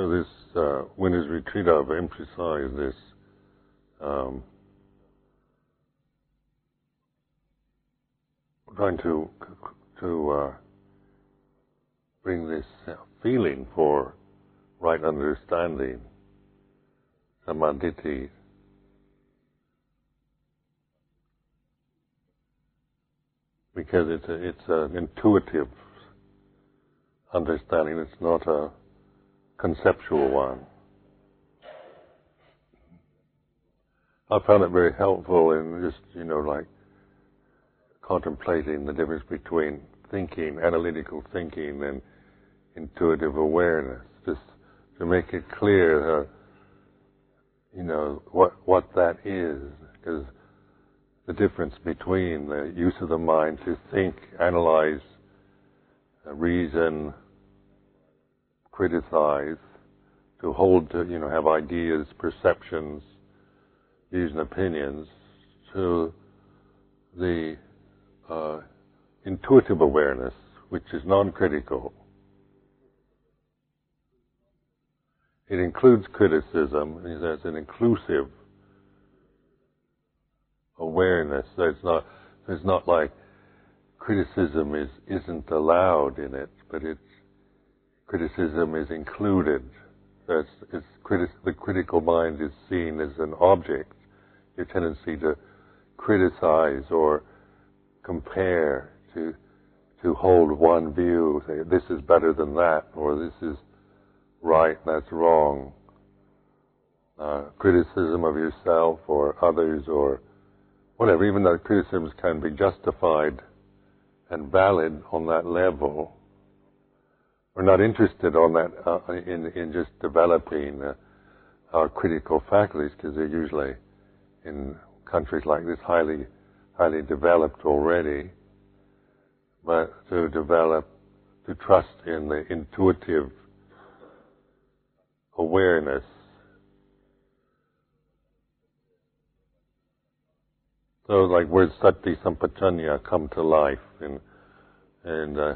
So this uh, winter's retreat, I've emphasized this um, trying to to uh, bring this feeling for right understanding, samadhi, because it's a, it's an intuitive understanding. It's not a conceptual one. I found it very helpful in just you know like contemplating the difference between thinking, analytical thinking, and intuitive awareness, just to make it clear, uh, you know, what what that is, because the difference between the use of the mind to think, analyze, uh, reason, criticize, to hold, to, you know, have ideas, perceptions, views and opinions, to the uh, intuitive awareness, which is non-critical. It includes criticism. It's an inclusive awareness. So it's not. It's not like criticism is isn't allowed in it, but it's criticism is included. It's, it's criti- the critical mind is seen as an object. Your tendency to criticize or compare, to to hold one view, say this is better than that, or this is right, that's wrong. Uh, criticism of yourself or others or whatever, even though criticisms can be justified and valid on that level, we're not interested on that uh, in in just developing uh, our critical faculties because they're usually in countries like this highly highly developed already, but to develop, to trust in the intuitive awareness. So, like words sati sampajanya come to life, and and uh,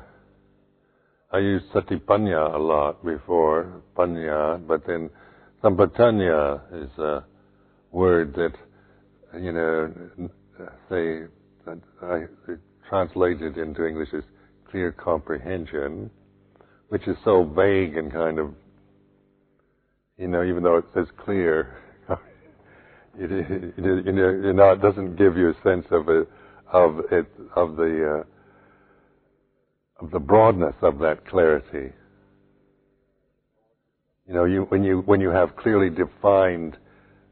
I used satipanya a lot before panya, but then sampajanya is a word that you know say I translated into English as clear comprehension, which is so vague and kind of, you know, even though it says clear, it, it, it, you know, it doesn't give you a sense of it, of it, of the, uh, of the broadness of that clarity. You know, you, when you when you have clearly defined,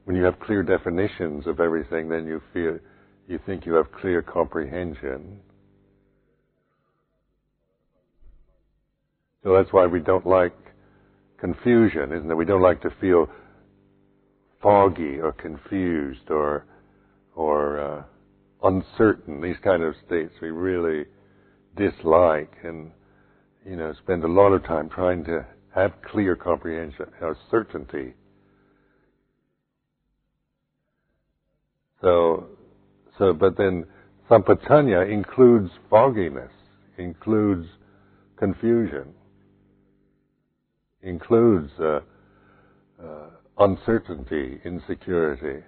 when you have clear definitions of everything, then you feel you think you have clear comprehension. So that's why we don't like confusion, isn't it? We don't like to feel foggy or confused or or uh, uncertain. These kind of states we really dislike, and you know, spend a lot of time trying to have clear comprehension or certainty. So so, but then sampajanya includes fogginess, includes confusion, includes uh, uh, uncertainty, insecurity.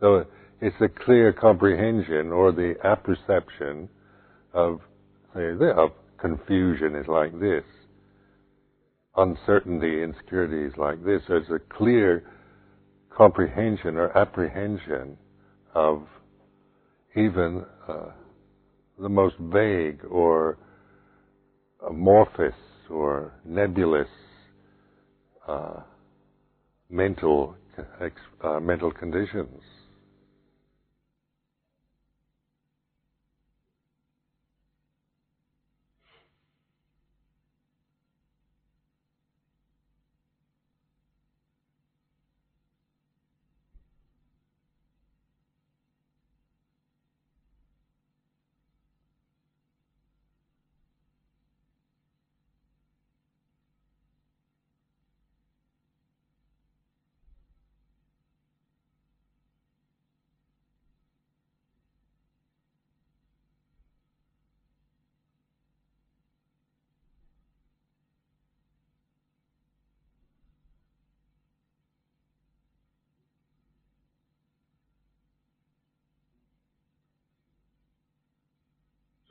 So it's a clear comprehension or the apperception of, say, of confusion is like this, uncertainty, insecurity is like this. So it's a clear comprehension or apprehension of even uh, the most vague or amorphous or nebulous uh, mental uh, mental conditions.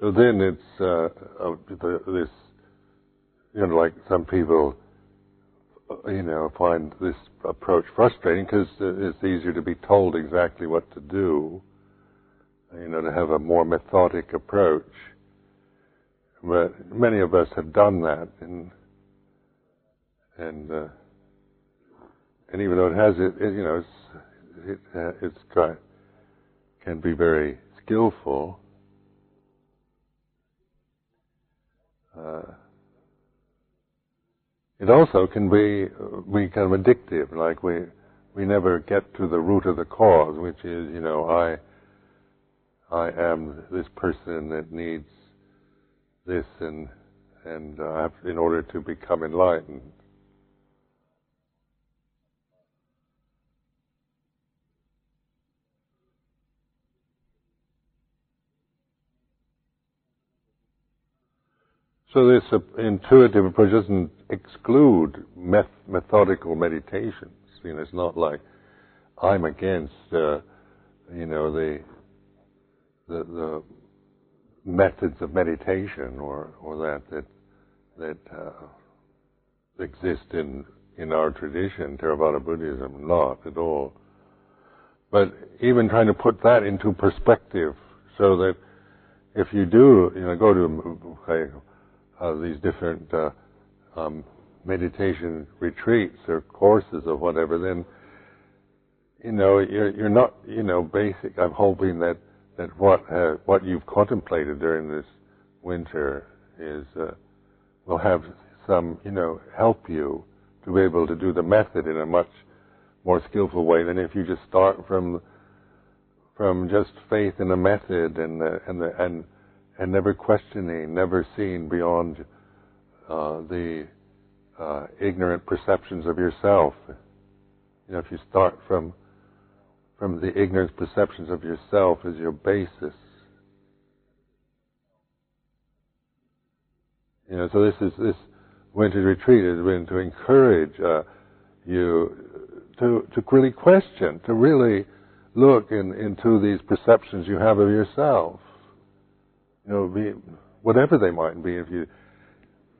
So then it's uh, this, you know, like some people, uh, you know, find this approach frustrating because it's easier to be told exactly what to do, you know, to have a more methodic approach. But many of us have done that, and and uh, and even though it has it, it you know, it's it, uh, can be very skillful. It also can be be kind of addictive, like we we never get to the root of the cause, which is you know I I am this person that needs this and and uh, in order to become enlightened. So this intuitive approach doesn't exclude meth- methodical meditations. You know, it's not like I'm against, uh, you know, the, the, the methods of meditation or or that that that uh, exist in in our tradition, Theravada Buddhism, not at all. But even trying to put that into perspective, so that if you do, you know, go to uh, these different uh, um, meditation retreats or courses or whatever, then you know you're you're not you know basic. I'm hoping that that what uh, what you've contemplated during this winter is uh, will have some you know help you to be able to do the method in a much more skillful way than if you just start from from just faith in a method and the, and the, and and never questioning, never seeing beyond uh, the uh, ignorant perceptions of yourself. You know, if you start from from the ignorant perceptions of yourself as your basis. You know, so this is this winter retreat has been to encourage uh, you to to really question, to really look in, into these perceptions you have of yourself. You know, be, whatever they might be. If you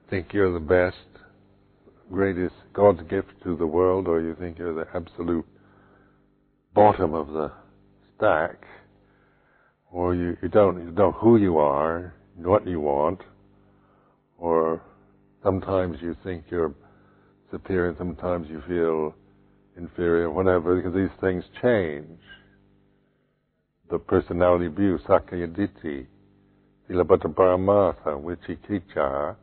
think you're the best, greatest God's gift to the world, or you think you're the absolute bottom of the stack, or you, you don't you know who you are, what you want, or sometimes you think you're superior, sometimes you feel inferior, whatever, because these things change. The personality view, Sakkaya Silabbata Paramasa, Vicikiccha,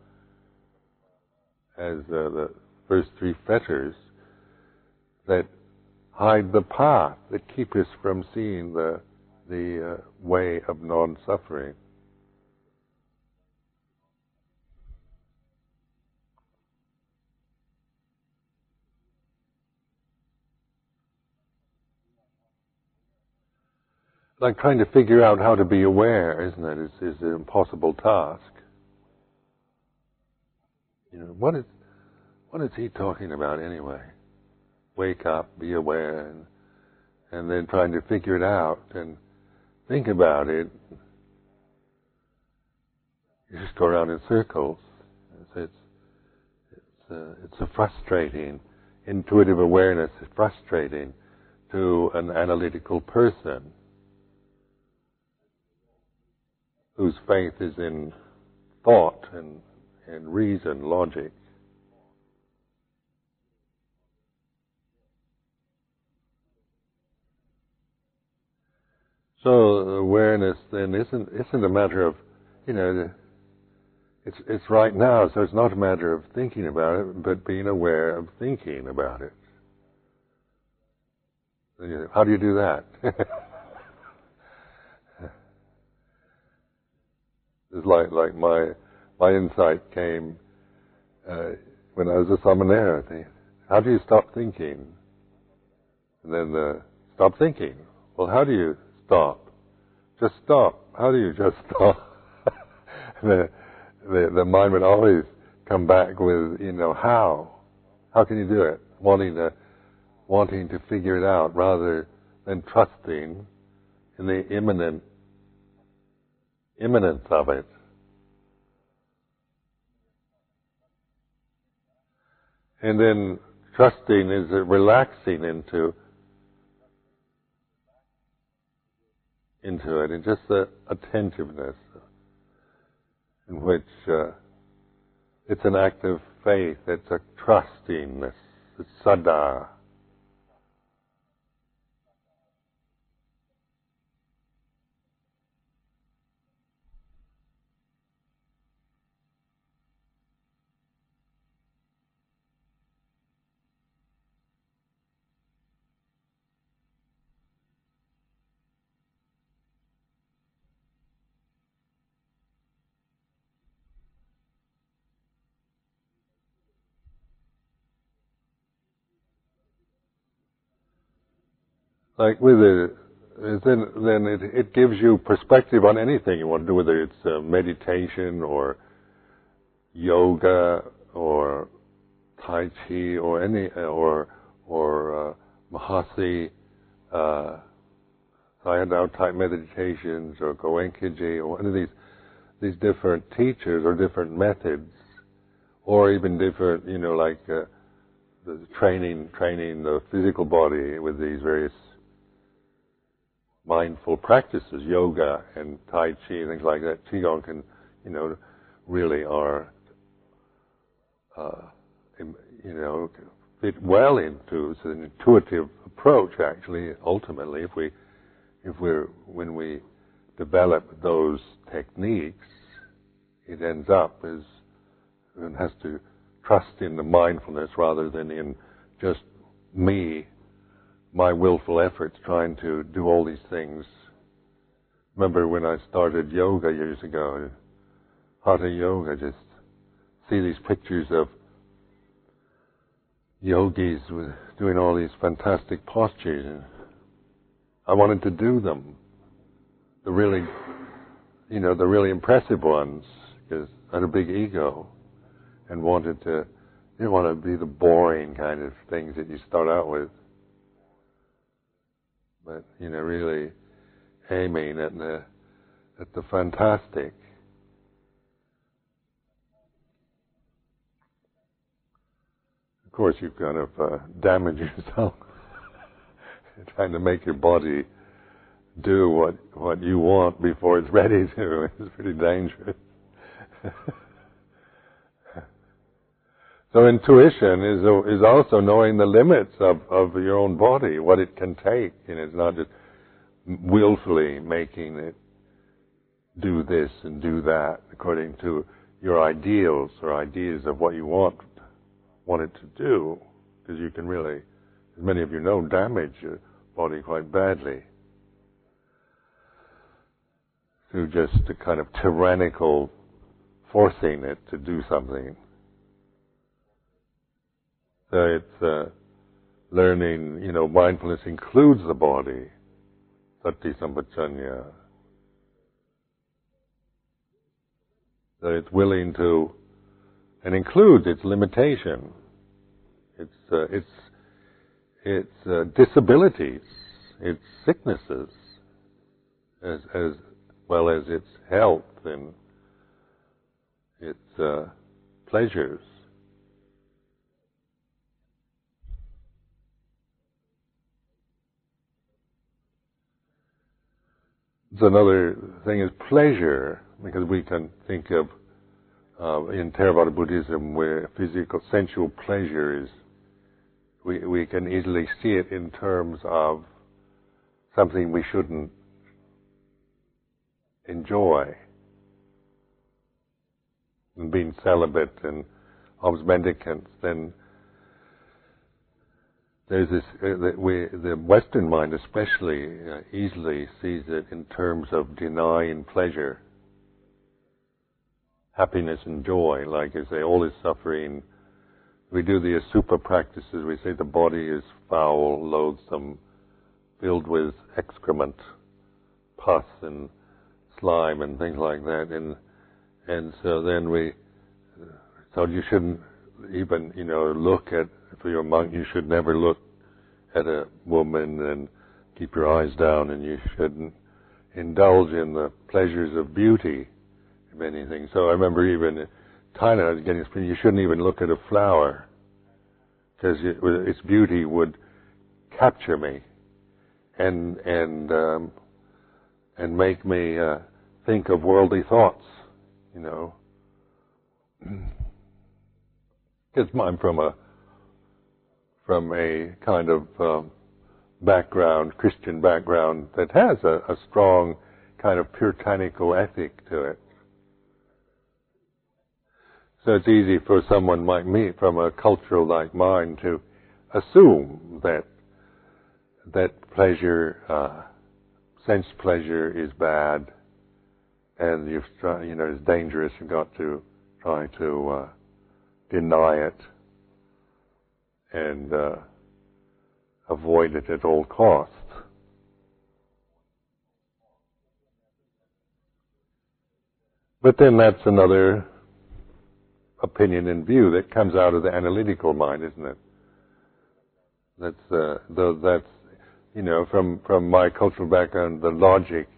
as uh, the first three fetters that hide the path that keep us from seeing the the uh, way of non-suffering. Like trying to figure out how to be aware, isn't it? it? Is, an impossible task. You know, what is what is he talking about anyway? wake up, be aware, and, and then trying to figure it out and think about it. You just go around in circles. It's it's it's, uh, it's a frustrating intuitive awareness. Is frustrating to an analytical person whose faith is in thought and, and reason, logic. So awareness then isn't isn't a matter of, you know, it's it's right now. So it's not a matter of thinking about it, but being aware of thinking about it. How do you do that? it's like like my my insight came uh, when I was a samanera. How do you stop thinking? And then the stop thinking. Well, how do you stop. Just stop. How do you just stop? the, the, the mind would always come back with, you know, how? How can you do it? Wanting to, wanting to figure it out rather than trusting in the immanent immanence of it. And then trusting is relaxing into into it, and just the attentiveness in which uh, it's an act of faith, it's a trustingness, it's saddha. Like with it, then then it, it gives you perspective on anything you want to do, whether it's uh, meditation or yoga or tai chi or any or or uh, mahasi, uh, type meditations or goenkaji or any of these these different teachers or different methods, or even different, you know, like uh, the training training the physical body with these various mindful practices, yoga and Tai Chi, and things like that, Qigong can, you know, really are, uh, you know, fit well into an intuitive approach. Actually, ultimately, if we, if we're when we develop those techniques, it ends up as one has to trust in the mindfulness rather than in just me my willful efforts trying to do all these things. Remember when I started yoga years ago, Hatha Yoga, just see these pictures of yogis doing all these fantastic postures. I wanted to do them. The really, you know, the really impressive ones, because I had a big ego and wanted to, didn't want to be the boring kind of things that you start out with but you know, really aiming at the at the fantastic. Of course, you've kind of uh, yourself trying to make your body do what what you want before it's ready to. It's pretty dangerous. So intuition is is also knowing the limits of, of your own body, what it can take, and it's not just willfully making it do this and do that according to your ideals or ideas of what you want want it to do, because you can really, as many of you know, damage your body quite badly through just a kind of tyrannical forcing it to do something. So it's uh, learning, you know, mindfulness includes the body, sati sampajanya. So it's willing to, and includes its limitation, its uh, its its uh, disabilities, its sicknesses, as as well as its health and its uh, pleasures. So another thing is pleasure, because we can think of uh, in Theravada Buddhism where physical sensual pleasure is, we, we can easily see it in terms of something we shouldn't enjoy. And being celibate and alms mendicants, then there's this uh, that we the Western mind especially uh, easily sees it in terms of denying pleasure, happiness and joy. Like I say, all is suffering. We do the asubha practices. We say the body is foul, loathsome, filled with excrement, pus and slime and things like that. And and so then we, so you shouldn't even you know look at for your monk, you should never look at a woman and keep your eyes down, and you shouldn't, indulge in the pleasures of beauty, if anything. So I remember even in Thailand, getting you shouldn't even look at a flower because it, its beauty would capture me and and um, and make me uh, think of worldly thoughts, you know. Because I'm from a from a kind of um, background, Christian background that has a, a strong kind of puritanical ethic to it. So it's easy for someone like me, from a cultural like mine, to assume that that pleasure, uh, sense pleasure, is bad, and you've you know it's dangerous. You've got to try to uh, deny it and uh, avoid it at all costs. But then that's another opinion and view that comes out of the analytical mind, isn't it? That's uh, the, that's you know from from my cultural background, the logic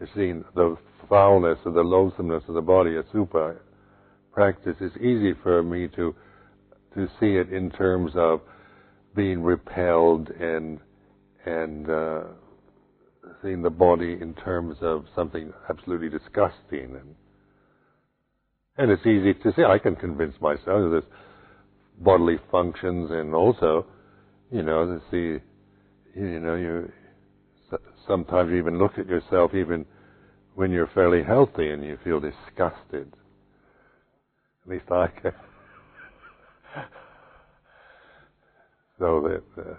is seeing the foulness or the loathsomeness of the body, asubha practice. It's easy for me to to see it in terms of being repelled and and uh, seeing the body in terms of something absolutely disgusting and and it's easy to see. I can convince myself of this bodily functions and also, you know, to see, you know, you sometimes you even look at yourself even when you're fairly healthy and you feel disgusted. At least I can. So that uh,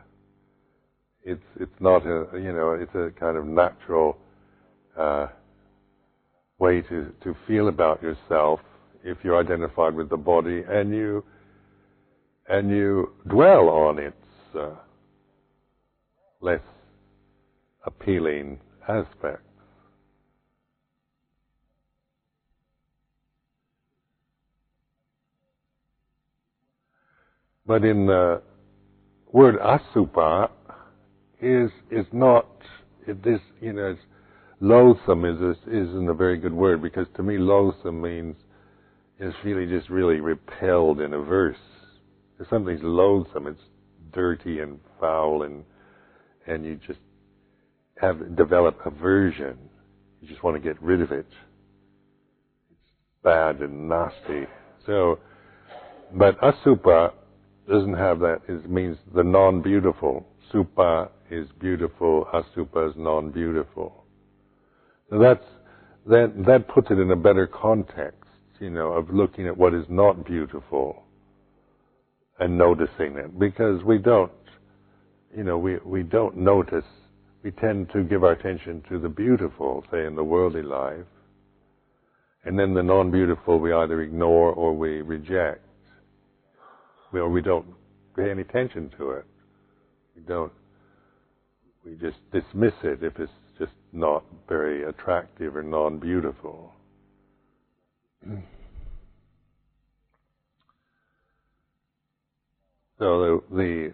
it's it's not a you know it's a kind of natural uh, way to to feel about yourself if you're identified with the body and you and you dwell on its uh, less appealing aspects. But in the word asubha is is not it is you know it's, loathsome is is isn't a very good word because to me loathsome means is really just really repelled and averse. If something's loathsome, it's dirty and foul and and you just have develop aversion. You just want to get rid of it. It's bad and nasty. So but asubha doesn't have that. It means the non-beautiful. Subha is beautiful. Asubha is non-beautiful. So that's that. That puts it in a better context, you know, of looking at what is not beautiful and noticing it, because we don't, you know, we we don't notice. We tend to give our attention to the beautiful, say in the worldly life, and then the non-beautiful we either ignore or we reject or we don't pay any attention to it. We don't. We just dismiss it if it's just not very attractive or non-beautiful. So the, the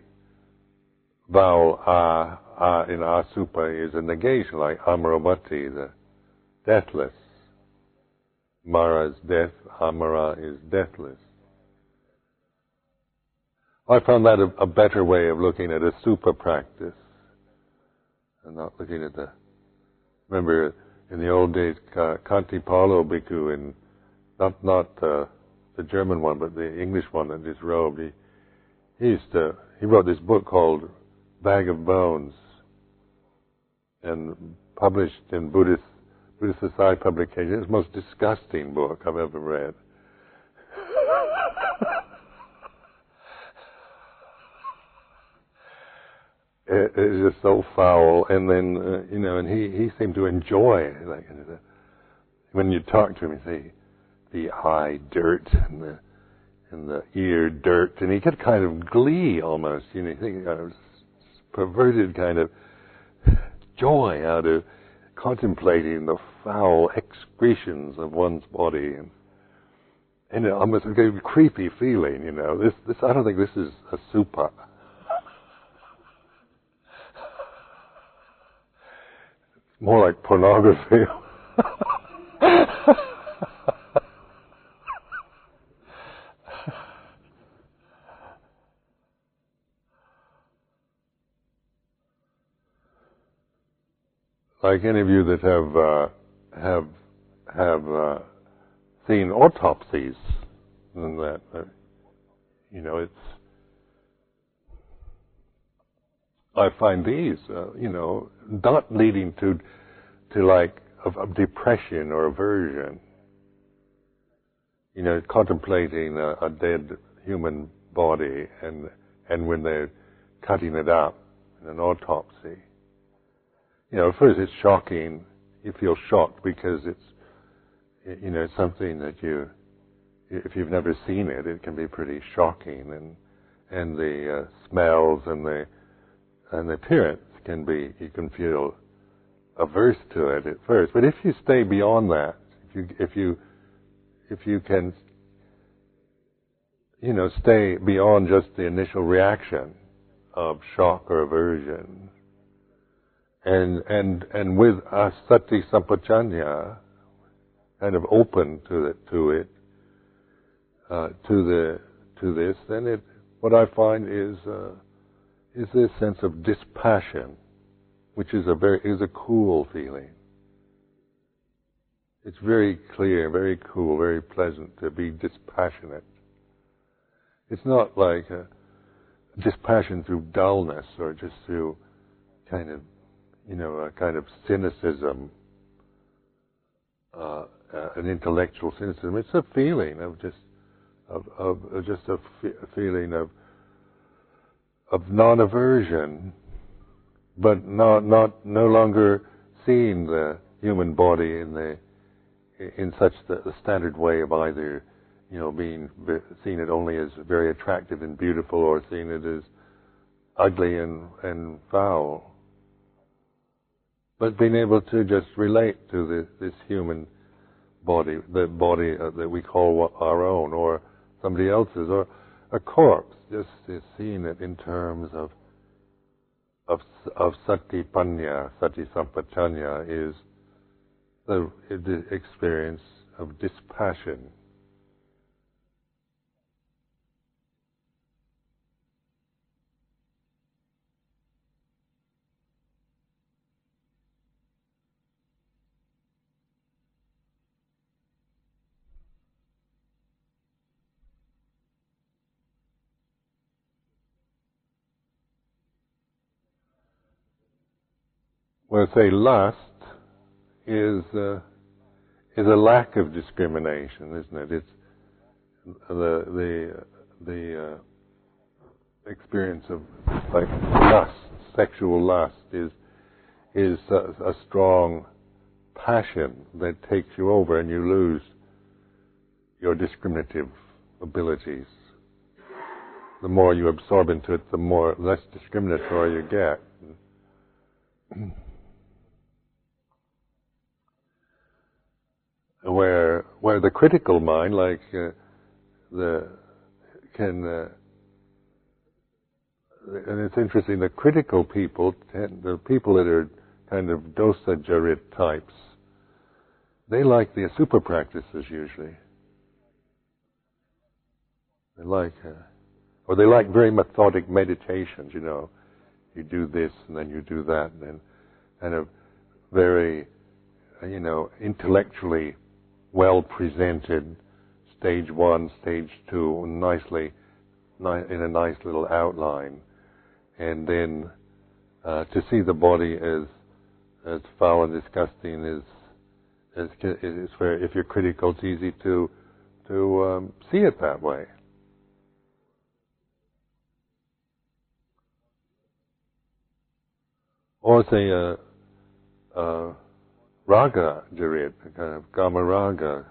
vowel a, a in asubha is a negation, like amaravati, the deathless. Mara is death, amara is deathless. I found that a, a, better way of looking at a super practice and not looking at the. Remember, in the old days, Kanti Khantipalo Bhikkhu, in not not uh, the German one, but the English one that disrobed, he, he used to he wrote this book called Bag of Bones, and published in Buddhist Buddhist Society publication. It's the most disgusting book I've ever read. It is just so foul. And then, uh, you know, and he, he seemed to enjoy it. Like, uh, when you talk to him, you say, the eye dirt and the, and the ear dirt. And he get kind of glee almost, you know, think, uh, perverted kind of joy out of contemplating the foul excretions of one's body. And, and it almost gave a creepy feeling, you know. This, this, I don't think this is a super more like pornography. like any of you that have uh, have have uh, seen autopsies and that uh, you know it's I find these uh, you know not leading to to like of, depression or aversion. You know contemplating a, a dead human body and and when they're cutting it up in an autopsy. You know, at first it's shocking. You feel shocked because it's, you know, something that you, if you've never seen it, it can be pretty shocking, and and the uh, smells and the the appearance can be, you can feel averse to it at first. But if you stay beyond that, if you if you if you can, you know, stay beyond just the initial reaction of shock or aversion, and and and with a sati sampajanya, kind of open to it, to it, uh, to the to this, then it what I find is uh, is this sense of dispassion, which is a very is a cool feeling. It's very clear, very cool, very pleasant to be dispassionate. It's not like a dispassion through dullness or just through kind of you know, a kind of cynicism, uh, uh, an intellectual cynicism. It's a feeling of just of, of, just a feeling of of non-aversion, but not not no longer seeing the human body in the in such the, the standard way of either you know being seeing it only as very attractive and beautiful or seeing it as ugly and and foul. But being able to just relate to this, this human body, the body uh, that we call our own, or somebody else's, or a corpse, just, is seeing it in terms of of of sati panya, sati is the, the experience of dispassion Well, say lust is uh, is a lack of discrimination, isn't it? It's the the the uh, experience of like lust, sexual lust, is is a, a strong passion that takes you over, and you lose your discriminative abilities. The more you absorb into it, the more less discriminatory you get. where where the critical mind, like uh, the can, uh, and it's interesting. The critical people, tend, the people that are kind of dosa jarit types, they like the asubha practices usually. They like, uh, or they like very methodic meditations. You know, you do this and then you do that, and then kind of very, you know, intellectually well presented, stage one, stage two, nicely, in a nice little outline, and then uh, to see the body as as foul and disgusting is is, is where if you're critical, it's easy to to um, see it that way. Or say a, a raga jarit, a kind of kama raga,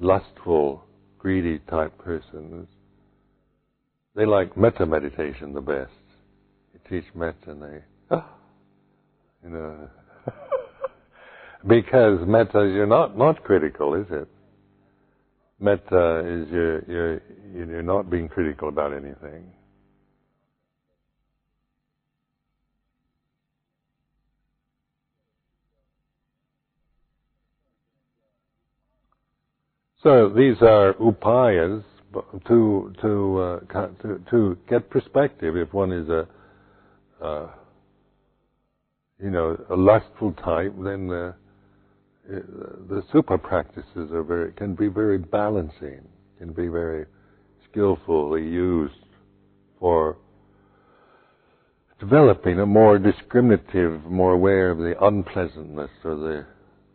lustful, greedy type persons, they like metta meditation the best. You teach metta and they, oh, you know, because metta is you're not not critical, is it? Metta is you're you're you're not being critical about anything. So these are upayas to to uh, to to get perspective. If one is a uh, you know a lustful type, then the the asubha practices are very can be very balancing, can be very skillfully used for developing a more discriminative, more aware of the unpleasantness or the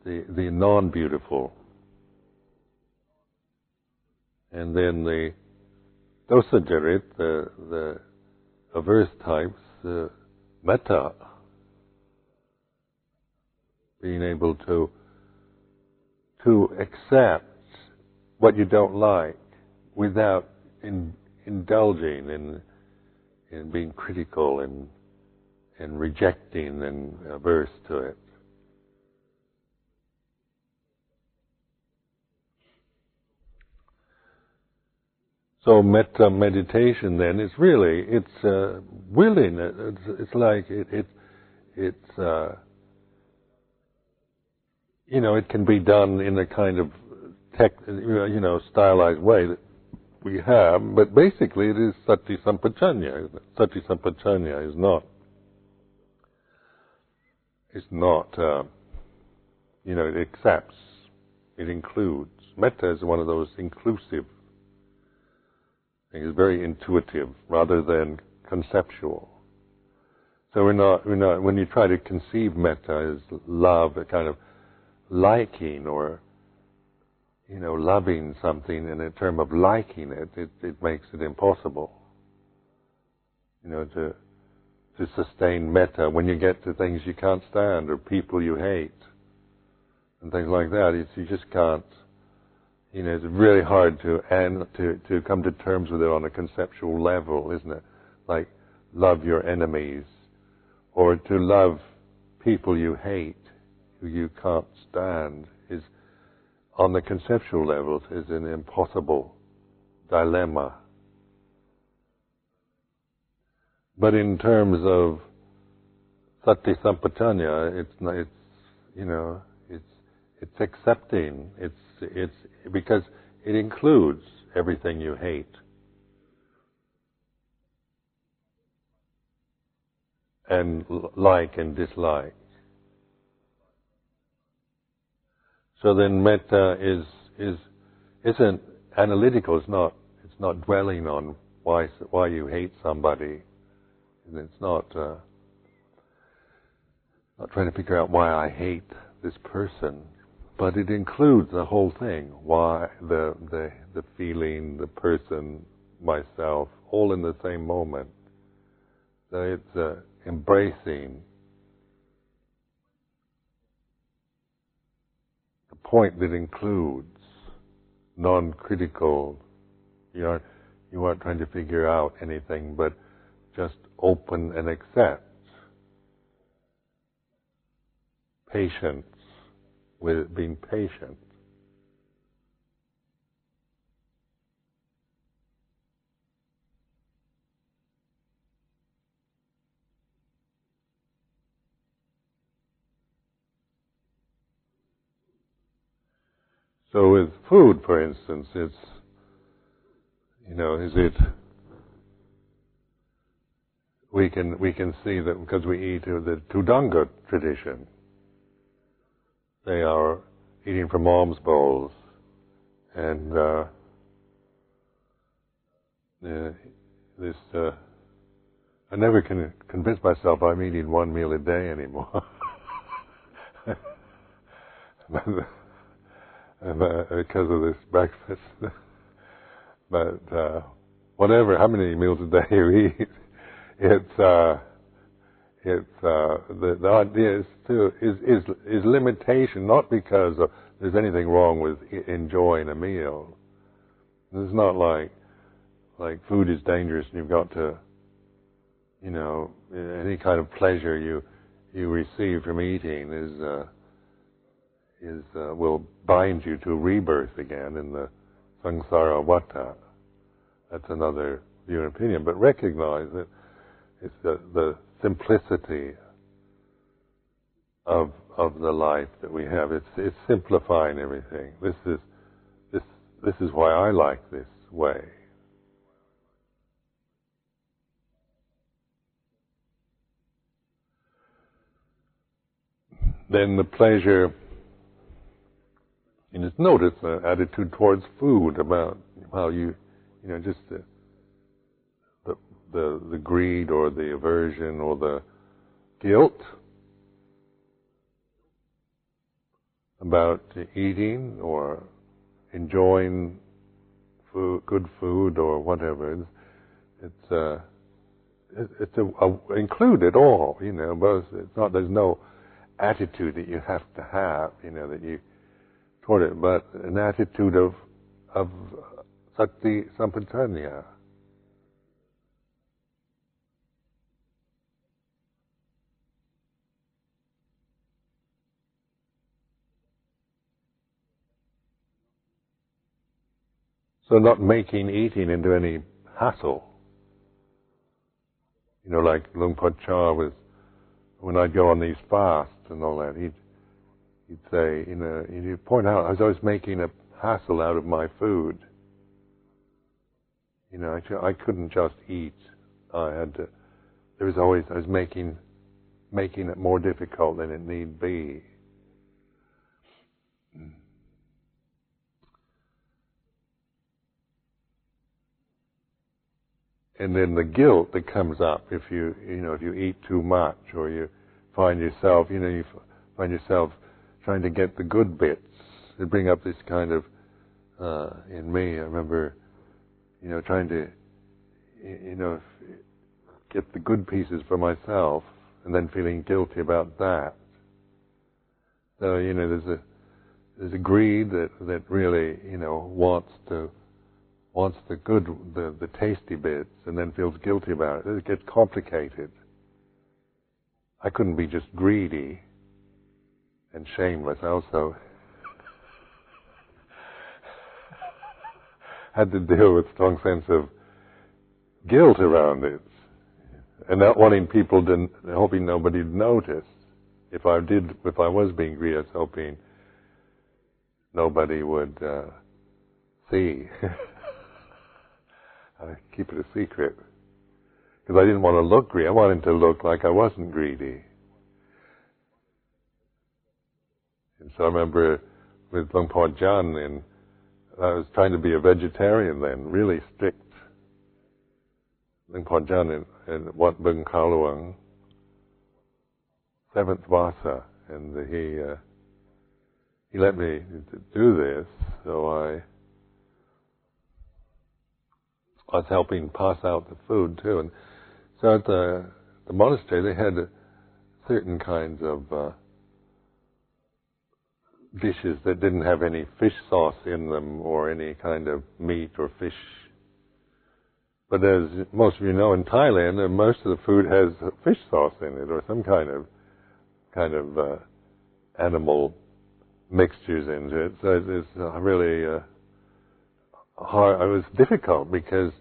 the, the non-beautiful. And then the dosajarit, the, the averse types, the metta, being able to to accept what you don't like without in, indulging in in being critical and and rejecting and averse to it. So metta meditation then is really it's uh, willing. It's, it's like it, it it's uh, you know it can be done in a kind of tech you know stylized way that we have, but basically it is sati sampajanya. Sati sampajanya is not is not uh, you know it accepts, it includes. Metta is one of those inclusive is very intuitive rather than conceptual. So we're not, we're not, when you try to conceive metta as love, a kind of liking or, you know, loving something in a term of liking it, it, it makes it impossible. You know, to, to sustain metta when you get to things you can't stand or people you hate and things like that, it's, you just can't you know, it's really hard to and to to come to terms with it on a conceptual level, isn't it? Like love your enemies, or to love people you hate, who you can't stand, is on the conceptual level is an impossible dilemma. But in terms of sati sampajanya, it's it's you know it's it's accepting, it's it's because it includes everything you hate. And like and dislike. So then metta is is isn't analytical. It's not it's not dwelling on why why you hate somebody. And it's not uh, not trying to figure out why I hate this person but it includes the whole thing. Why the the the feeling, the person, myself, all in the same moment. So it's uh, embracing the point that includes non-critical. You aren't you aren't trying to figure out anything, but just open and accept. Patience with being patient. So with food, for instance, it's, you know, is it, we can, we can see that because we eat the Dhutanga tradition, they are eating from alms bowls, and uh, this uh, I never can convince myself I'm eating one meal a day anymore. because of this breakfast. but uh, whatever, how many meals a day you eat, it's uh, it's uh, the, the idea is to is, is is limitation, not because of, there's anything wrong with enjoying a meal. It's not like like food is dangerous and you've got to, you know, any kind of pleasure you you receive from eating is uh, is uh, will bind you to rebirth again in the samsara vata. That's another view and opinion, but recognize that it's the, the simplicity of of the life that we have. It's it's simplifying everything. This is this this is why I like this way. Then the pleasure and just notice the attitude towards food about how you, you know, just the, the, the, greed or the aversion or the guilt about eating or enjoying food, good food or whatever. It's, it's uh, it, it's a, a, include it all, you know. Both it's not there's no attitude that you have to have, you know, that you toward it, but an attitude of of sati sampajanya. So not making eating into any hassle. You know, like Luang Por Chah was, when I'd go on these fasts and all that, he'd, he'd say, you know, he'd point out I was always making a hassle out of my food. You know, I, I couldn't just eat. I had to, there was always, I was making, making it more difficult than it need be. And then the guilt that comes up if you you know if you eat too much or you find yourself you know you find yourself trying to get the good bits it bring up this kind of uh, in me. I remember you know trying to you know get the good pieces for myself and then feeling guilty about that. So you know there's a there's a greed that that really you know wants to wants the good, the, the tasty bits, and then feels guilty about it. It gets complicated. I couldn't be just greedy and shameless. I also had to deal with strong sense of guilt around it, and not wanting people to, hoping nobody'd notice. If I did, if I was being greedy, I was hoping nobody would uh, see. I keep it a secret. Because I didn't want to look greedy. I wanted to look like I wasn't greedy. And so I remember with Luang Por Chah, and I was trying to be a vegetarian then, really strict. Luang Por Chah in, in Wat Bung Kaluang, seventh Vasa, and he uh, he let me do this, so I I was helping pass out the food too. And so at the the monastery, they had certain kinds of uh, dishes that didn't have any fish sauce in them or any kind of meat or fish. But as most of you know, in Thailand, uh, most of the food has fish sauce in it or some kind of kind of uh, animal mixtures into it. So it's really uh, hard. It was difficult because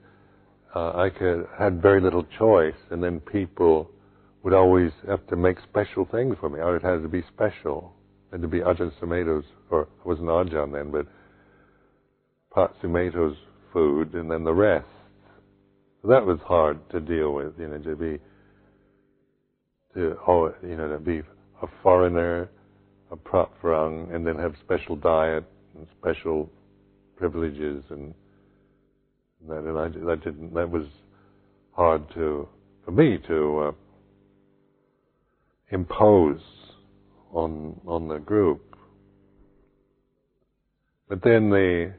uh, I could had very little choice, and then people would always have to make special things for me. I would have to be special, and to be Ajahn Sumedho's, or I wasn't Ajahn then, but Pat Sumedho's food, and then the rest. So that was hard to deal with, you know, to be to oh, you know, to be a foreigner, a prop and then have special diet and special privileges and that, and I, that didn't. That was hard to for me to uh, impose on on the group. But then the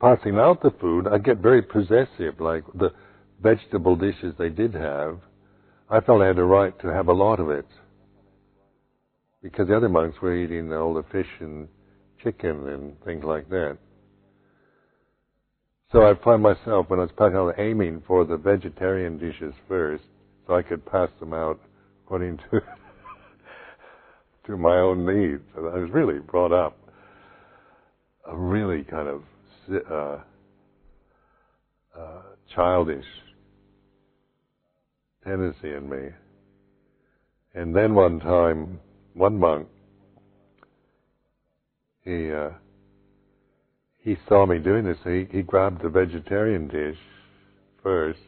passing out the food, I get very possessive. Like the vegetable dishes they did have, I felt I had a right to have a lot of it because the other monks were eating all the fish and chicken and things like that. So I find myself, when I was passing out, aiming for the vegetarian dishes first, so I could pass them out according to to my own needs. And I was really brought up a really kind of uh, uh, childish tendency in me. And then one time, one monk he uh, he saw me doing this, so he, he grabbed the vegetarian dish first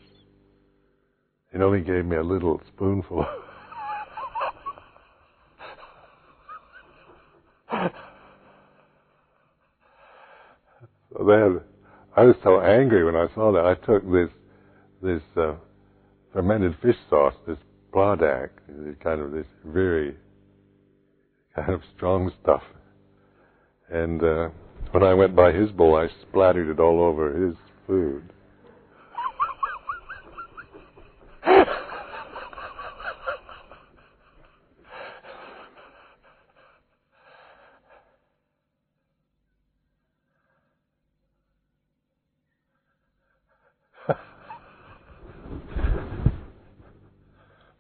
and only gave me a little spoonful. so then, I was so angry when I saw that. I took this this uh, fermented fish sauce, this bladak, kind of this very kind of strong stuff, and uh, when I went by his bowl, I splattered it all over his food.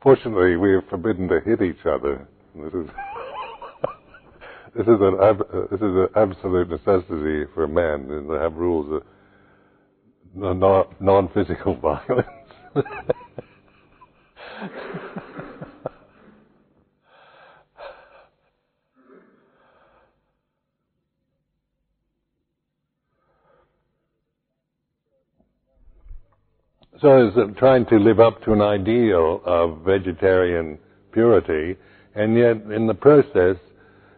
Fortunately, we are forbidden to hit each other. This is this is an ab- uh, this is an absolute necessity for and they have rules of non- non-physical violence. so I was trying to live up to an ideal of vegetarian purity, and yet in the process,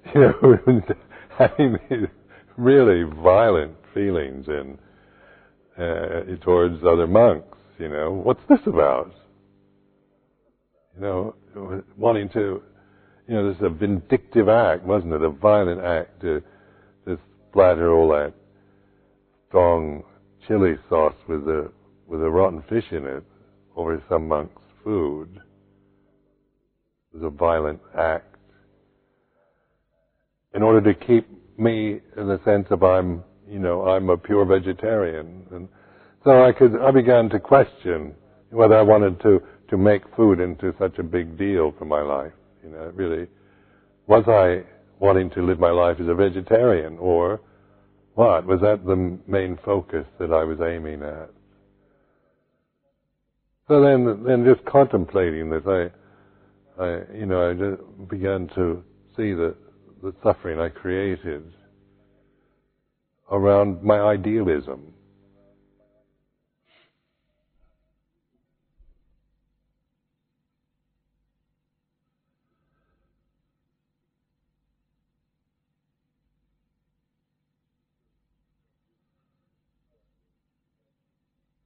you know, having these really violent feelings and uh, towards other monks. You know, what's this about? You know, wanting to, you know, this is a vindictive act, wasn't it? A violent act to, to splatter all that strong chili sauce with the with a rotten fish in it over some monk's food. It was a violent act in order to keep me in the sense of I'm, you know, I'm a pure vegetarian. And so I could, I began to question whether I wanted to, to make food into such a big deal for my life. You know, really, was I wanting to live my life as a vegetarian or what? Was that the main focus that I was aiming at? So then, then just contemplating this, I, I, you know, I just began to see that the suffering I created around my idealism.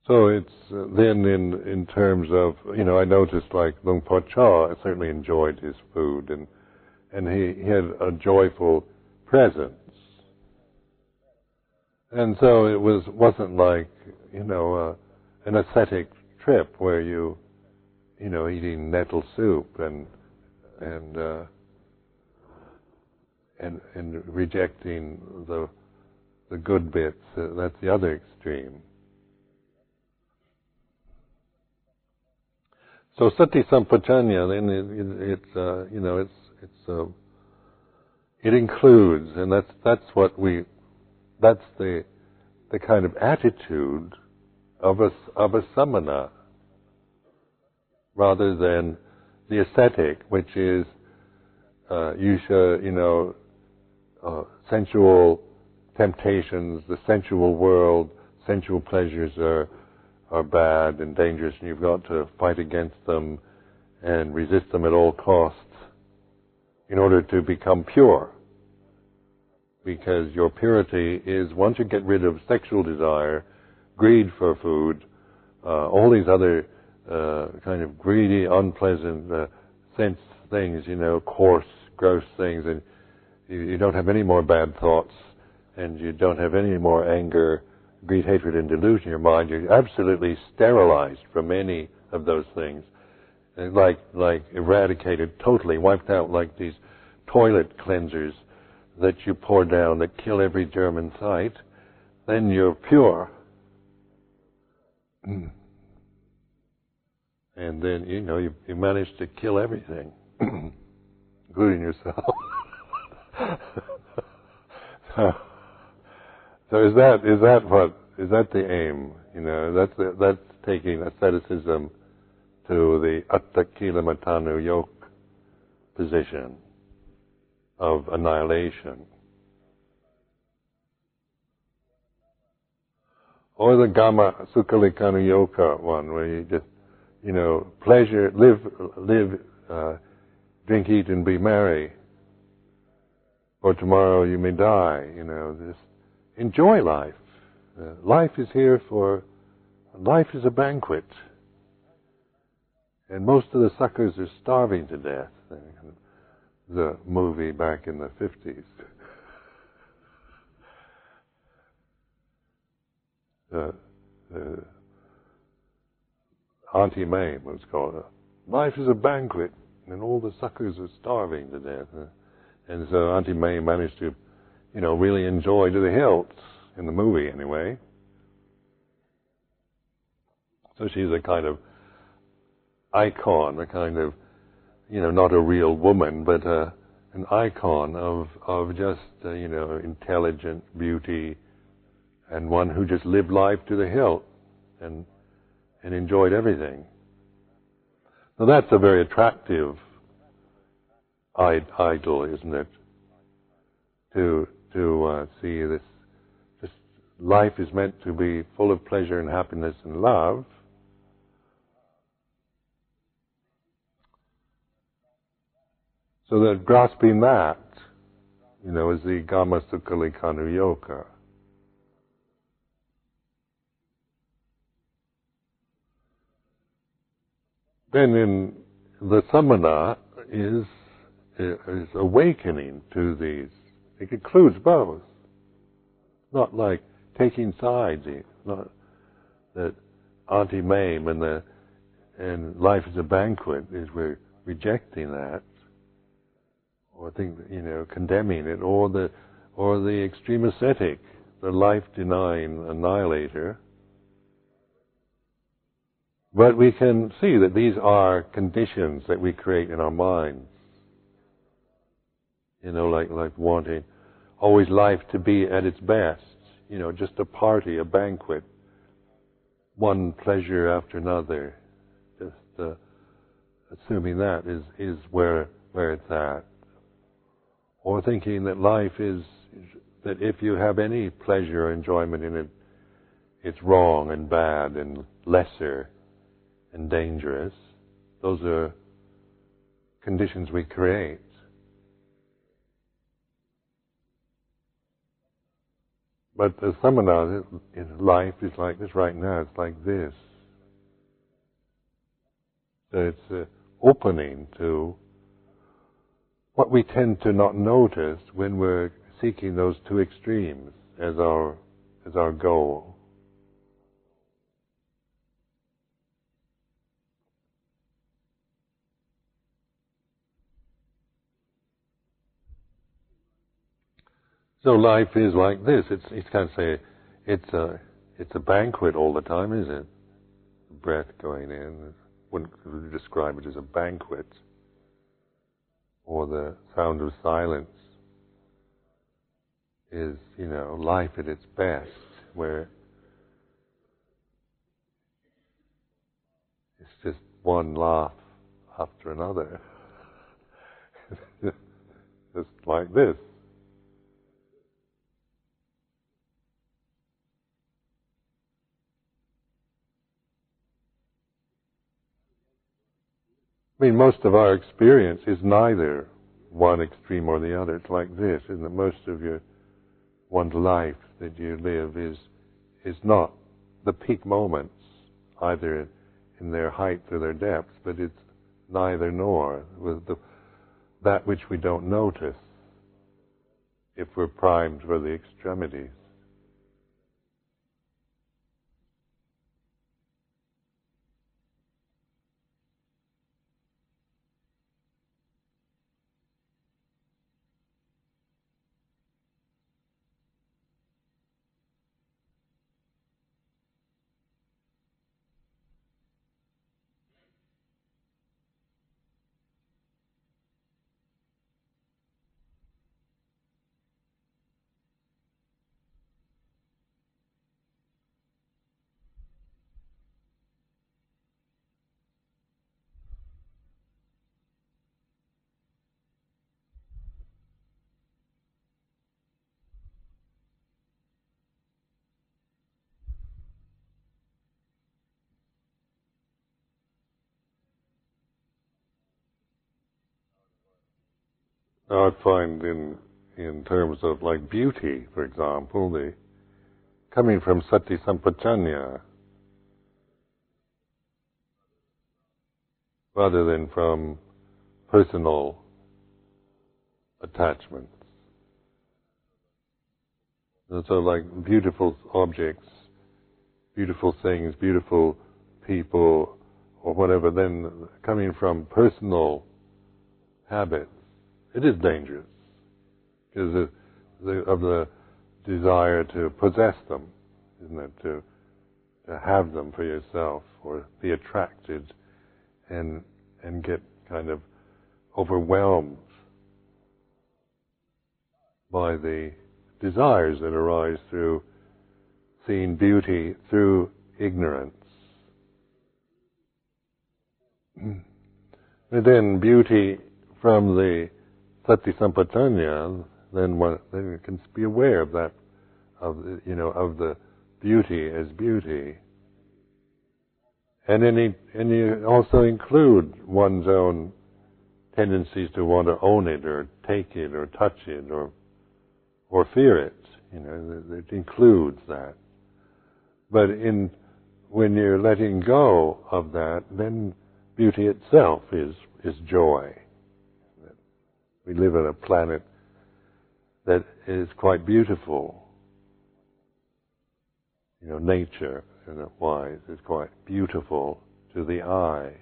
So it's uh, then in in terms of you know I noticed like Luang Por Chah certainly enjoyed his food and and he, had a joyful presence. And so it was wasn't like you know uh, an ascetic trip where you you know eating nettle soup and and uh, and and rejecting the the good bits. Uh, that's the other extreme. So sati sampajanya, then it, it, it uh, you know it's it's uh, it includes, and that's that's what we that's the the kind of attitude of a of a samana, rather than the ascetic, which is uh, you should you know uh, sensual temptations, the sensual world, sensual pleasures are are bad and dangerous, and you've got to fight against them and resist them at all costs in order to become pure. Because your purity is once you get rid of sexual desire, greed for food, uh, all these other uh, kind of greedy, unpleasant uh, sense things, you know, coarse, gross things, and you, you don't have any more bad thoughts, and you don't have any more anger, greed, hatred, and delusion in your mind. You're absolutely sterilized from any of those things like like eradicated totally, wiped out like these toilet cleansers that you pour down that kill every germ in sight, then you're pure. Mm. And then you know you, you manage to kill everything, including yourself. so, so is that is that what is that the aim? You know, that's that's taking asceticism to the Atthakila yoke position of annihilation. or the Gama Sukhalikanu Yoga one, where you just, you know, pleasure, live, live, uh, drink, eat, and be merry. Or tomorrow you may die, you know, just enjoy life. Uh, life is here for, life is a banquet. And most of the suckers are starving to death. The movie back in the 50s. Uh, uh, Auntie Mame was called. Life is a banquet, and all the suckers are starving to death. And so Auntie Mame managed to, you know, really enjoy to the hilt in the movie anyway. So she's a kind of icon, a kind of, you know, not a real woman, but uh, an icon of of just uh, you know intelligent beauty, and one who just lived life to the hilt, and and enjoyed everything. Now that's a very attractive idol, isn't it? To to uh, see this, this life is meant to be full of pleasure and happiness and love. So that grasping that, you know, is the Gama Sukhalikanu Yoga. Then in the samana is is awakening to these. It includes both. Not like taking sides. Not that Auntie Mame and the and life is a banquet is we're rejecting that, or think you know condemning it, or the or the extreme ascetic, the life denying annihilator. But we can see that these are conditions that we create in our minds you know, like like wanting always life to be at its best. You know, just a party, a banquet, one pleasure after another. Just uh, assuming that is is where where it's at, or thinking that life is that if you have any pleasure or enjoyment in it, it's wrong and bad and lesser and dangerous. Those are conditions we create. But the samana in life is like this right now. It's like this. So it's uh, opening to what we tend to not notice when we're seeking those two extremes as our as our goal. So life is like this. It's you can't say it's a it's a banquet all the time, is it? Breath going in. Wouldn't describe it as a banquet. Or the sound of silence is, you know, life at its best, where it's just one laugh after another. just like this. I mean, most of our experience is neither one extreme or the other. It's like this, isn't it? Most of your one's life that you live is is not the peak moments, either in their height or their depth, but it's neither nor. With the, that which we don't notice if we're primed for the extremities. I find in in terms of like beauty, for example, the coming from sati sampajanya rather than from personal attachments. And so like beautiful objects, beautiful things, beautiful people, or whatever, then coming from personal habits, it is dangerous because of the, desire to possess them, isn't it? To to have them for yourself, or be attracted, and and get kind of overwhelmed by the desires that arise through seeing beauty through ignorance. Then beauty from the sati sampajanya, then one then you can be aware of that, of the, you know of the beauty as beauty, and then and you also include one's own tendencies to want to own it or take it or touch it or or fear it. You know, it includes that. But in when you're letting go of that, then beauty itself is is joy. We live on a planet that is quite beautiful. You know, nature, in a wise, is quite beautiful to the eye.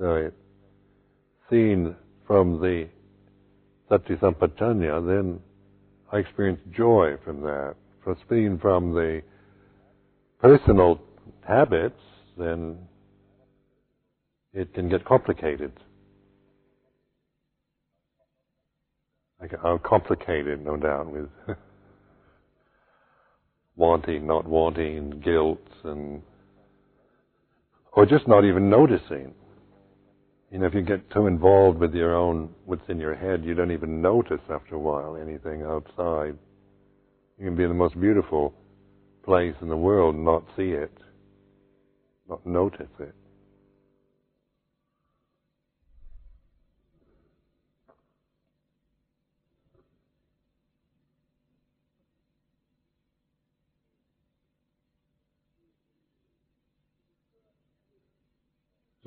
So it, seen from the sati sampajanya, then I experience joy from that. From seen from the personal habits, then it can get complicated. Like how complicated, no doubt, with wanting, not wanting, guilt, and or just not even noticing. You know, if you get too involved with your own, what's in your head, you don't even notice after a while anything outside. You can be in the most beautiful place in the world and not see it, not notice it.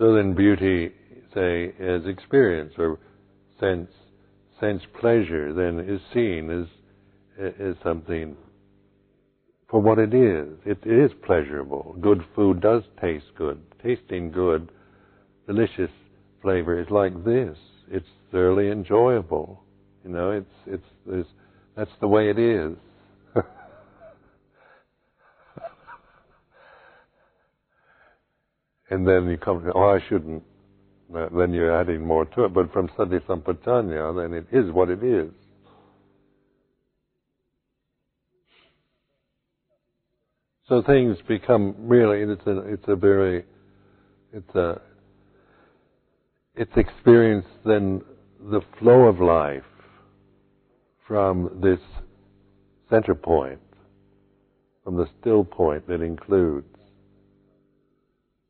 So then beauty, say, as experience or sense, sense pleasure, then is seen as, as something for what it is. It, it is pleasurable. Good food does taste good. Tasting good, delicious flavor is like this. It's thoroughly enjoyable. You know, it's, it's, it's that's the way it is. And then you come oh, I shouldn't. Then you're adding more to it. But from sati sampajanya, then it is what it is. So things become really, it's a, it's a very, it's a, it's experience then the flow of life from this center point, from the still point that includes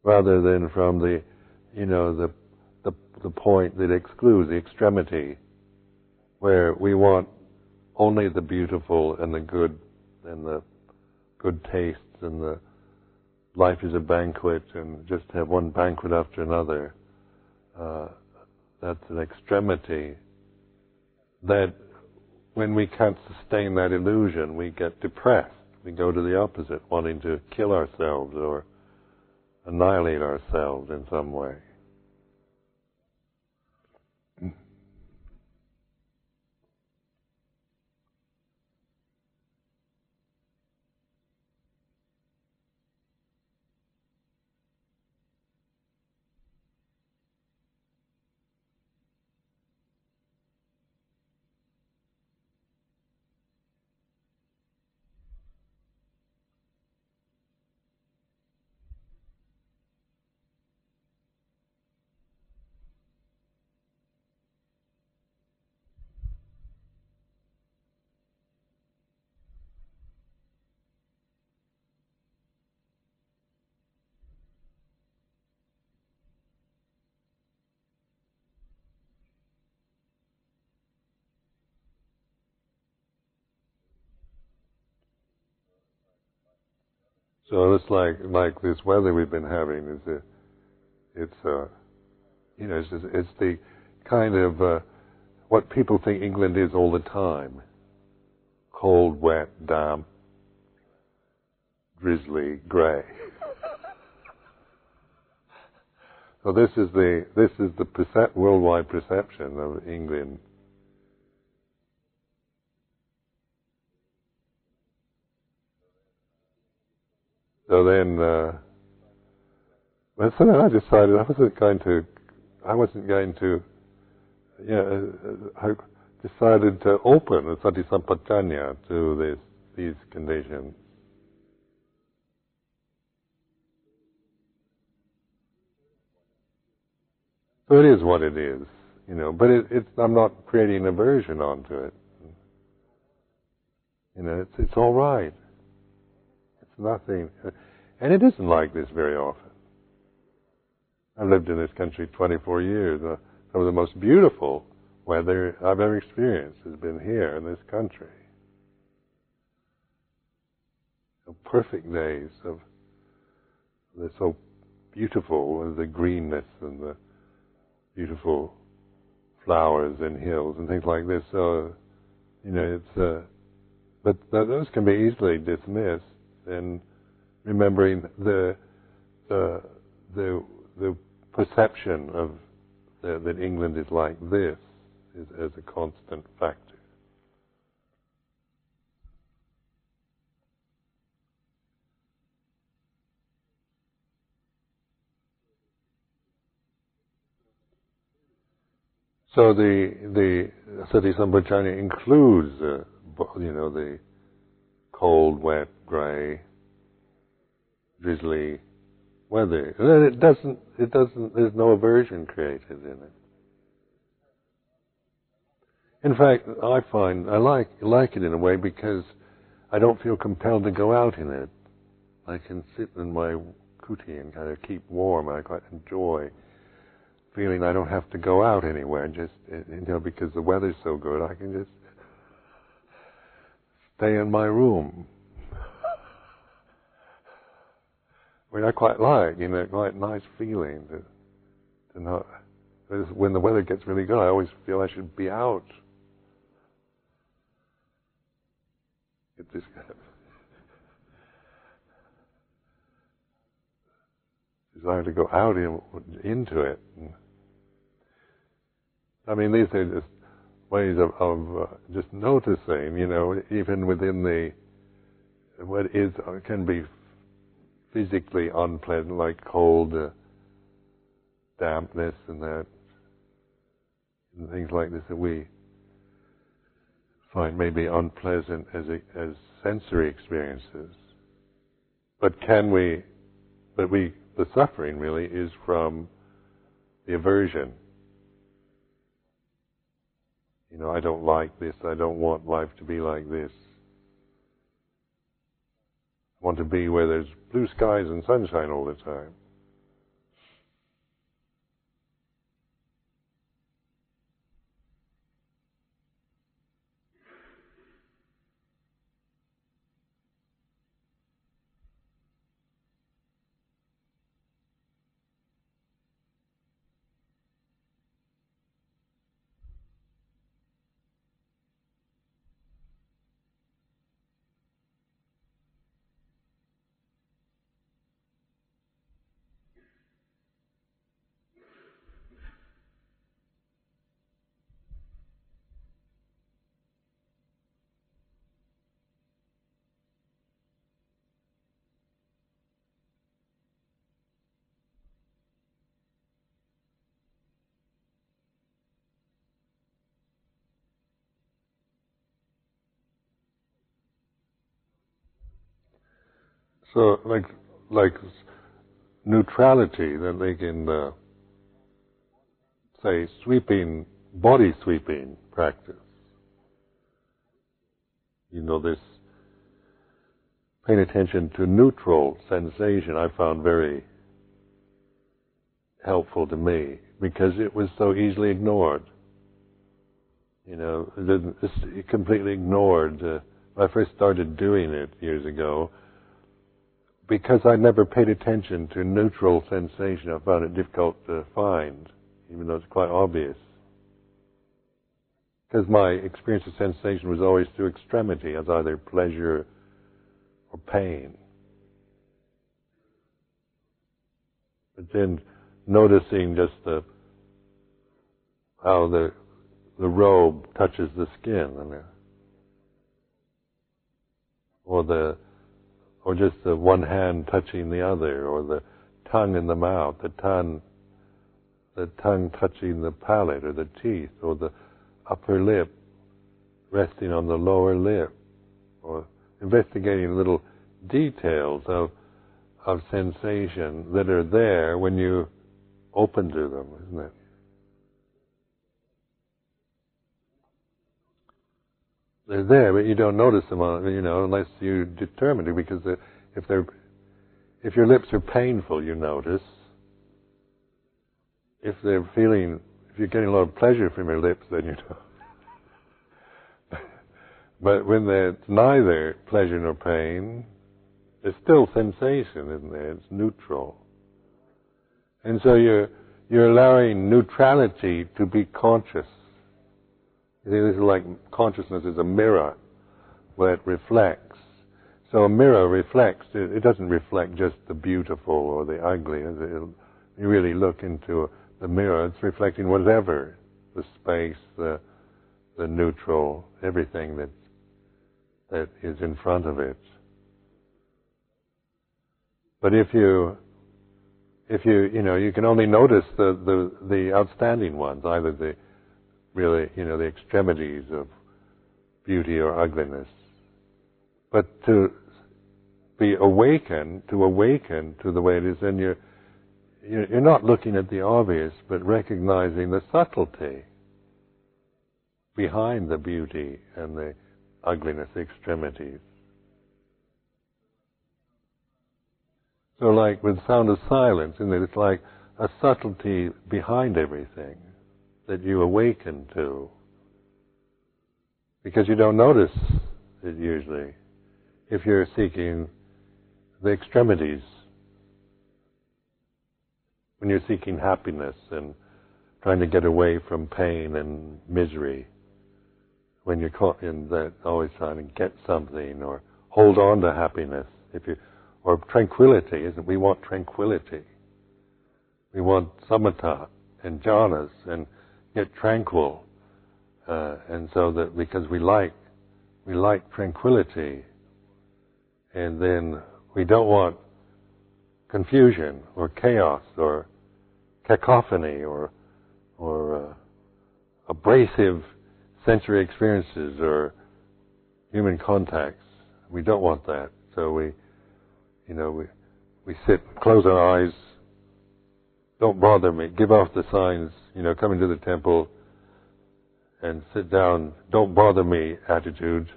rather than from the, you know, the, the, the point that excludes, the extremity, where we want only the beautiful and the good and the good tastes and the life is a banquet and just have one banquet after another. Uh, that's an extremity that when we can't sustain that illusion, we get depressed. We go to the opposite, wanting to kill ourselves or annihilate ourselves in some way. So it's like like this weather we've been having is a, it's uh, you know it's just, it's the kind of uh, what people think England is all the time: cold, wet, damp, drizzly, grey. so this is the this is the percep- worldwide perception of England. So then, uh, so then I decided I wasn't going to, I wasn't going to, yeah, uh, I decided to open the Sampajanya to this, these conditions. So it is what it is, you know. But it, it's I'm not creating aversion onto it. You know, it's it's all right. It's nothing, and it isn't like this very often. I've lived in this country 24 years. Uh, some of the most beautiful weather I've ever experienced has been here in this country. So perfect days of they're so beautiful, the greenness and the beautiful flowers and hills and things like this. So, you know, it's, uh, but those can be easily dismissed. And remembering the the the, the perception of that England is like this is as a constant factor. So the the Sati Sampajanya includes, uh, you know, the cold, wet, grey, drizzly weather. It doesn't. It doesn't. There's no aversion created in it. In fact, I find I like like it in a way because I don't feel compelled to go out in it. I can sit in my kuti and kind of keep warm. I quite enjoy feeling I don't have to go out anywhere, just you know, because the weather's so good, I can just stay in my room. Which I quite like, you know, quite nice feeling to, to not. When the weather gets really good, I always feel I should be out. Kind of desire to go out in, into it. I mean, these are just ways of, of uh, just noticing, you know, even within the what is can be physically unpleasant, like cold, uh, dampness, and that, and things like this that we find maybe unpleasant as a, as sensory experiences. But can we? But we the suffering really is from the aversion you know, I don't like this. I don't want life to be like this. I want to be where there's blue skies and sunshine all the time. So, like, like neutrality, that they can uh, say sweeping, body sweeping practice. You know, this paying attention to neutral sensation I found very helpful to me because it was so easily ignored. You know, it completely ignored. Uh, when I first started doing it years ago, because I never paid attention to neutral sensation, I found it difficult to find, even though it's quite obvious. Because my experience of sensation was always through extremity, as either pleasure or pain. But then noticing just the how the the robe touches the skin, or the or just the one hand touching the other, or the tongue in the mouth, the tongue the tongue touching the palate or the teeth, or the upper lip resting on the lower lip, or investigating little details of of sensation that are there when you open to them, isn't it? They're there, but you don't notice them, you know, unless you determine to. Because if they're, if your lips are painful, you notice. If they're feeling, if you're getting a lot of pleasure from your lips, then you don't. but when there's neither pleasure nor pain, there's still sensation, isn't there? It's neutral. And so you're, you're allowing neutrality to be conscious. This is like consciousness is a mirror where it reflects. So a mirror reflects, it, it doesn't reflect just the beautiful or the ugly. you really look into the mirror, it's reflecting whatever, the space, the, the neutral, everything that, that is in front of it. But if you, if you, you know, you can only notice the, the, the outstanding ones, either the, really, you know, the extremities of beauty or ugliness. But to be awakened, to awaken to the way it is, then you're, you're not looking at the obvious, but recognizing the subtlety behind the beauty and the ugliness, the extremities. So, like with sound of silence, and it's like a subtlety behind everything that you awaken to. Because you don't notice it usually if you're seeking the extremities. When you're seeking happiness and trying to get away from pain and misery. When you're caught in that, always trying to get something or hold on to happiness. If you or tranquility, isn't we want tranquility. We want samatha and jhanas and get tranquil. Uh, and so that because we like we like tranquility and then we don't want confusion or chaos or cacophony or or uh, abrasive sensory experiences or human contacts. We don't want that. So we you know, we, we sit, close our eyes, don't bother me, give off the signs, you know, come into the temple and sit down, don't bother me attitude,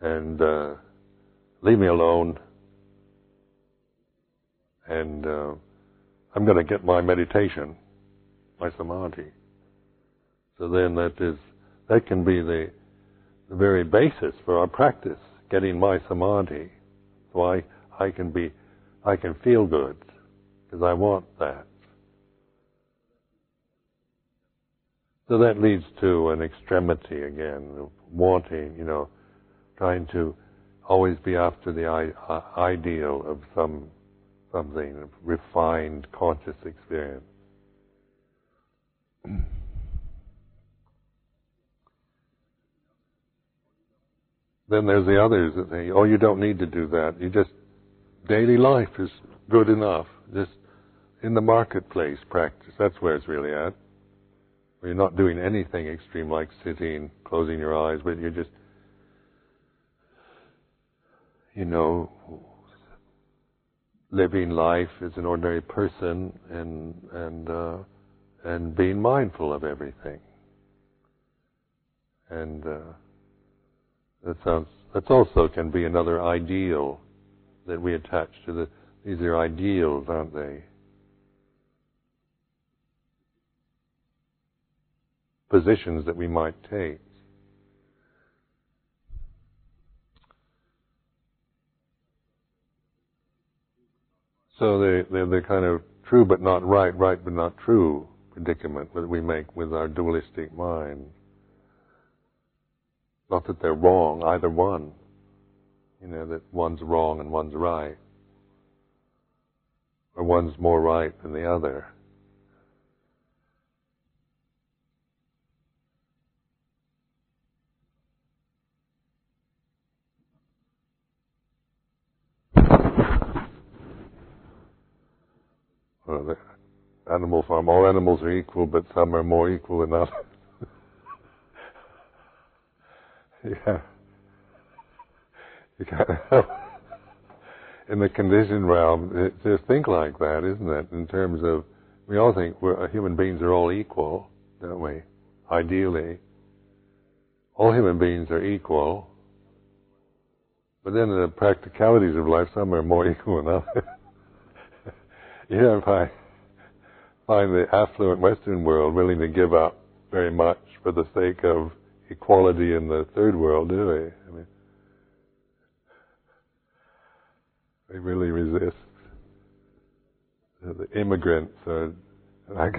and uh, leave me alone. And uh, I'm going to get my meditation, my samadhi. So then that is that can be the the very basis for our practice, getting my samadhi. So I I can be, I can feel good because I want that. So that leads to an extremity again, wanting, you know, trying to always be after the ideal of some something refined conscious experience. then there's the others that say, "Oh, you don't need to do that. You just daily life is good enough. Just in the marketplace practice, that's where it's really at. Where you're not doing anything extreme like sitting, closing your eyes, but you're just, you know, living life as an ordinary person and and uh, and being mindful of everything. And uh, that sounds that also can be another ideal that we attach to the, these are ideals, aren't they? Positions that we might take. So they, they're the kind of true but not right, right but not true predicament that we make with our dualistic mind. Not that they're wrong, either one. You know, that one's wrong and one's right. Or one's more right than the other. The animal farm, all animals are equal, but some are more equal than others. yeah. You can't help. In the conditioned realm, it, just think like that, isn't it? In terms of, we all think we're, uh, human beings are all equal, don't we? Ideally. All human beings are equal. But then in the practicalities of life, some are more equal than others. You don't find, find the affluent Western world willing to give up very much for the sake of equality in the third world, do we? I mean, they really resist. The immigrants are,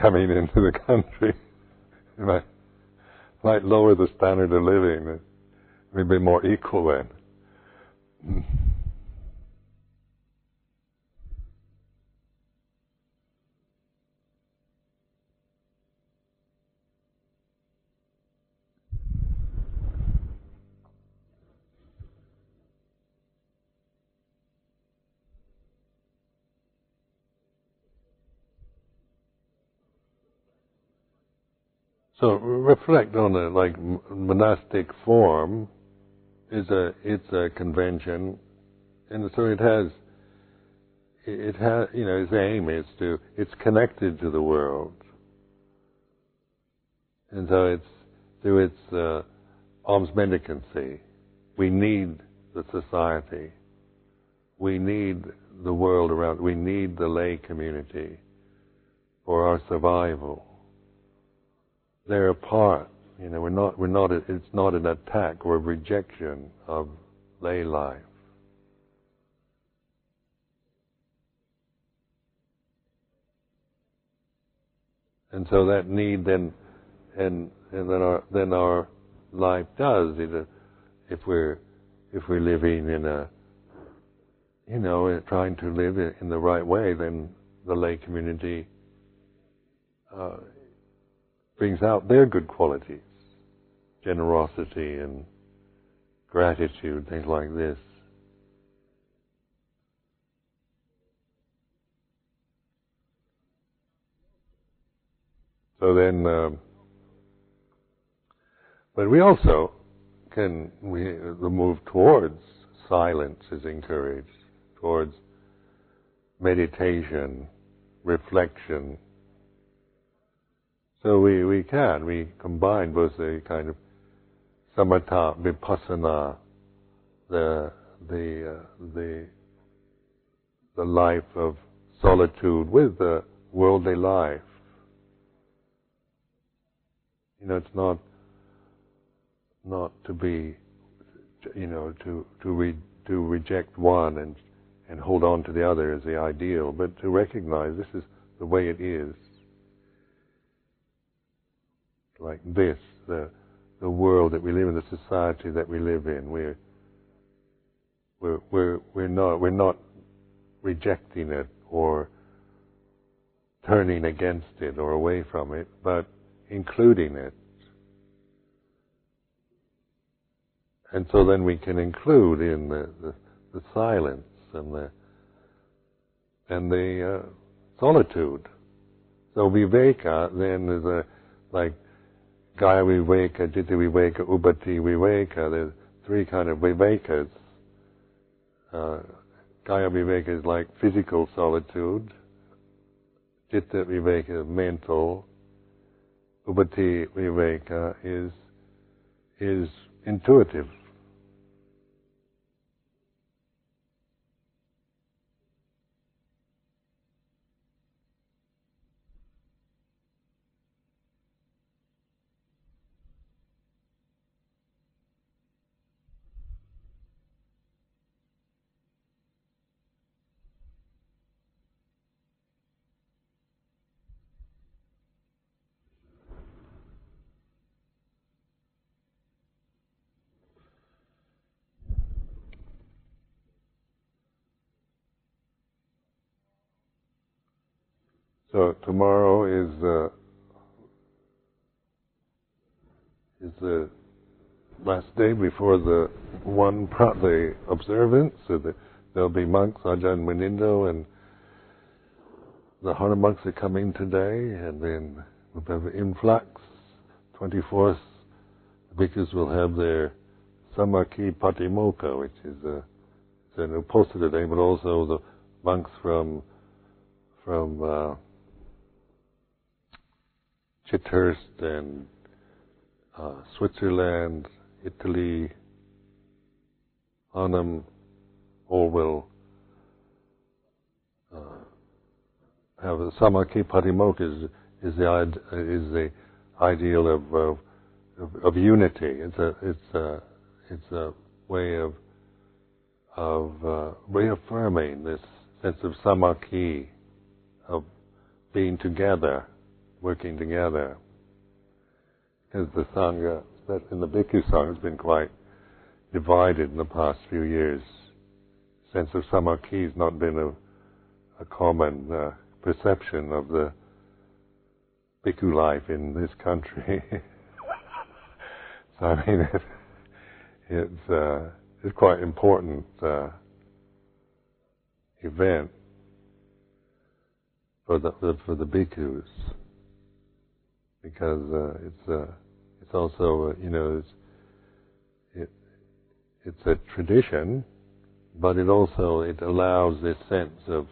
coming into the country. might, might lower the standard of living. We'd be more equal then. So reflect on it, like monastic form is a it's a convention, and so it has it has you know its aim is to it's connected to the world, and so it's through its uh, alms mendicancy, we need the society, we need the world around, we need the lay community for our survival they're a part. You know, we're not, we're not, it's not an attack or a rejection of lay life. And so that need then, and, and then our, then our life does, either if we're, if we're living in a, you know, trying to live in the right way, then the lay community uh, brings out their good qualities generosity and gratitude, things like this. So then, um, but we also can we the move towards silence is encouraged, towards meditation, reflection, so we, we can, we combine both the kind of samatha, vipassana, the, the, uh, the, the life of solitude with the worldly life. You know, it's not, not to be, you know, to, to, re, to reject one and, and hold on to the other as the ideal, but to recognize this is the way it is like this, the the world that we live in, the society that we live in. We're we're we're, we're not we're not rejecting it or turning against it or away from it, but including it. And so then we can include in the, the, the silence and the and the uh, solitude. So viveka then is a like Kaya Viveka, Citta Viveka, Upadhi Viveka. There's three kind of Vivekas. Uh, Kaya Viveka is like physical solitude. Citta Viveka mental. Upadhi Viveka is is intuitive. Tomorrow is uh, is the last day before the one pro- the observance. So the, there'll be monks, Ajahn Munindo, and the Harnham monks are coming today, and then we'll have an influx. 24th, the bhikkhus will have their Samakhi Patimokkha, which is a, it's an uposatha today, but also the monks from from uh, Chithurst and uh, Switzerland, Italy, all will uh, have a Samakhi Patimokkha is, is the is the ideal of, of of, unity. It's a it's a it's a way of of uh, reaffirming this sense of samakhi, of being together, working together. Because the sangha, in the bhikkhu sangha, has been quite divided in the past few years. Sense of samakhi has not been a, a common uh, perception of the bhikkhu life in this country. so I mean, it, it's uh, it's quite important uh, event for the for the bhikkhus because uh, it's uh, it's also uh, you know it's it it's a tradition, but it also it allows this sense of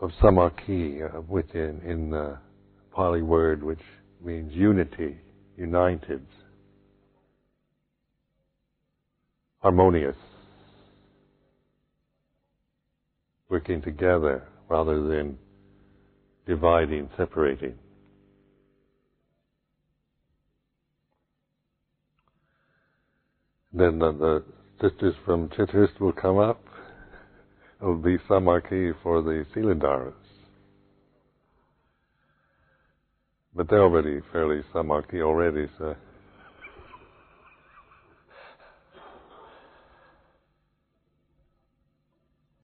of samakhi uh, within in the Pali word which means unity, united, harmonious, working together rather than dividing, separating. Then the, the sisters from Chithurst will come up. It'll be samakhi for the Siladharas. But they're already fairly samakhi already, so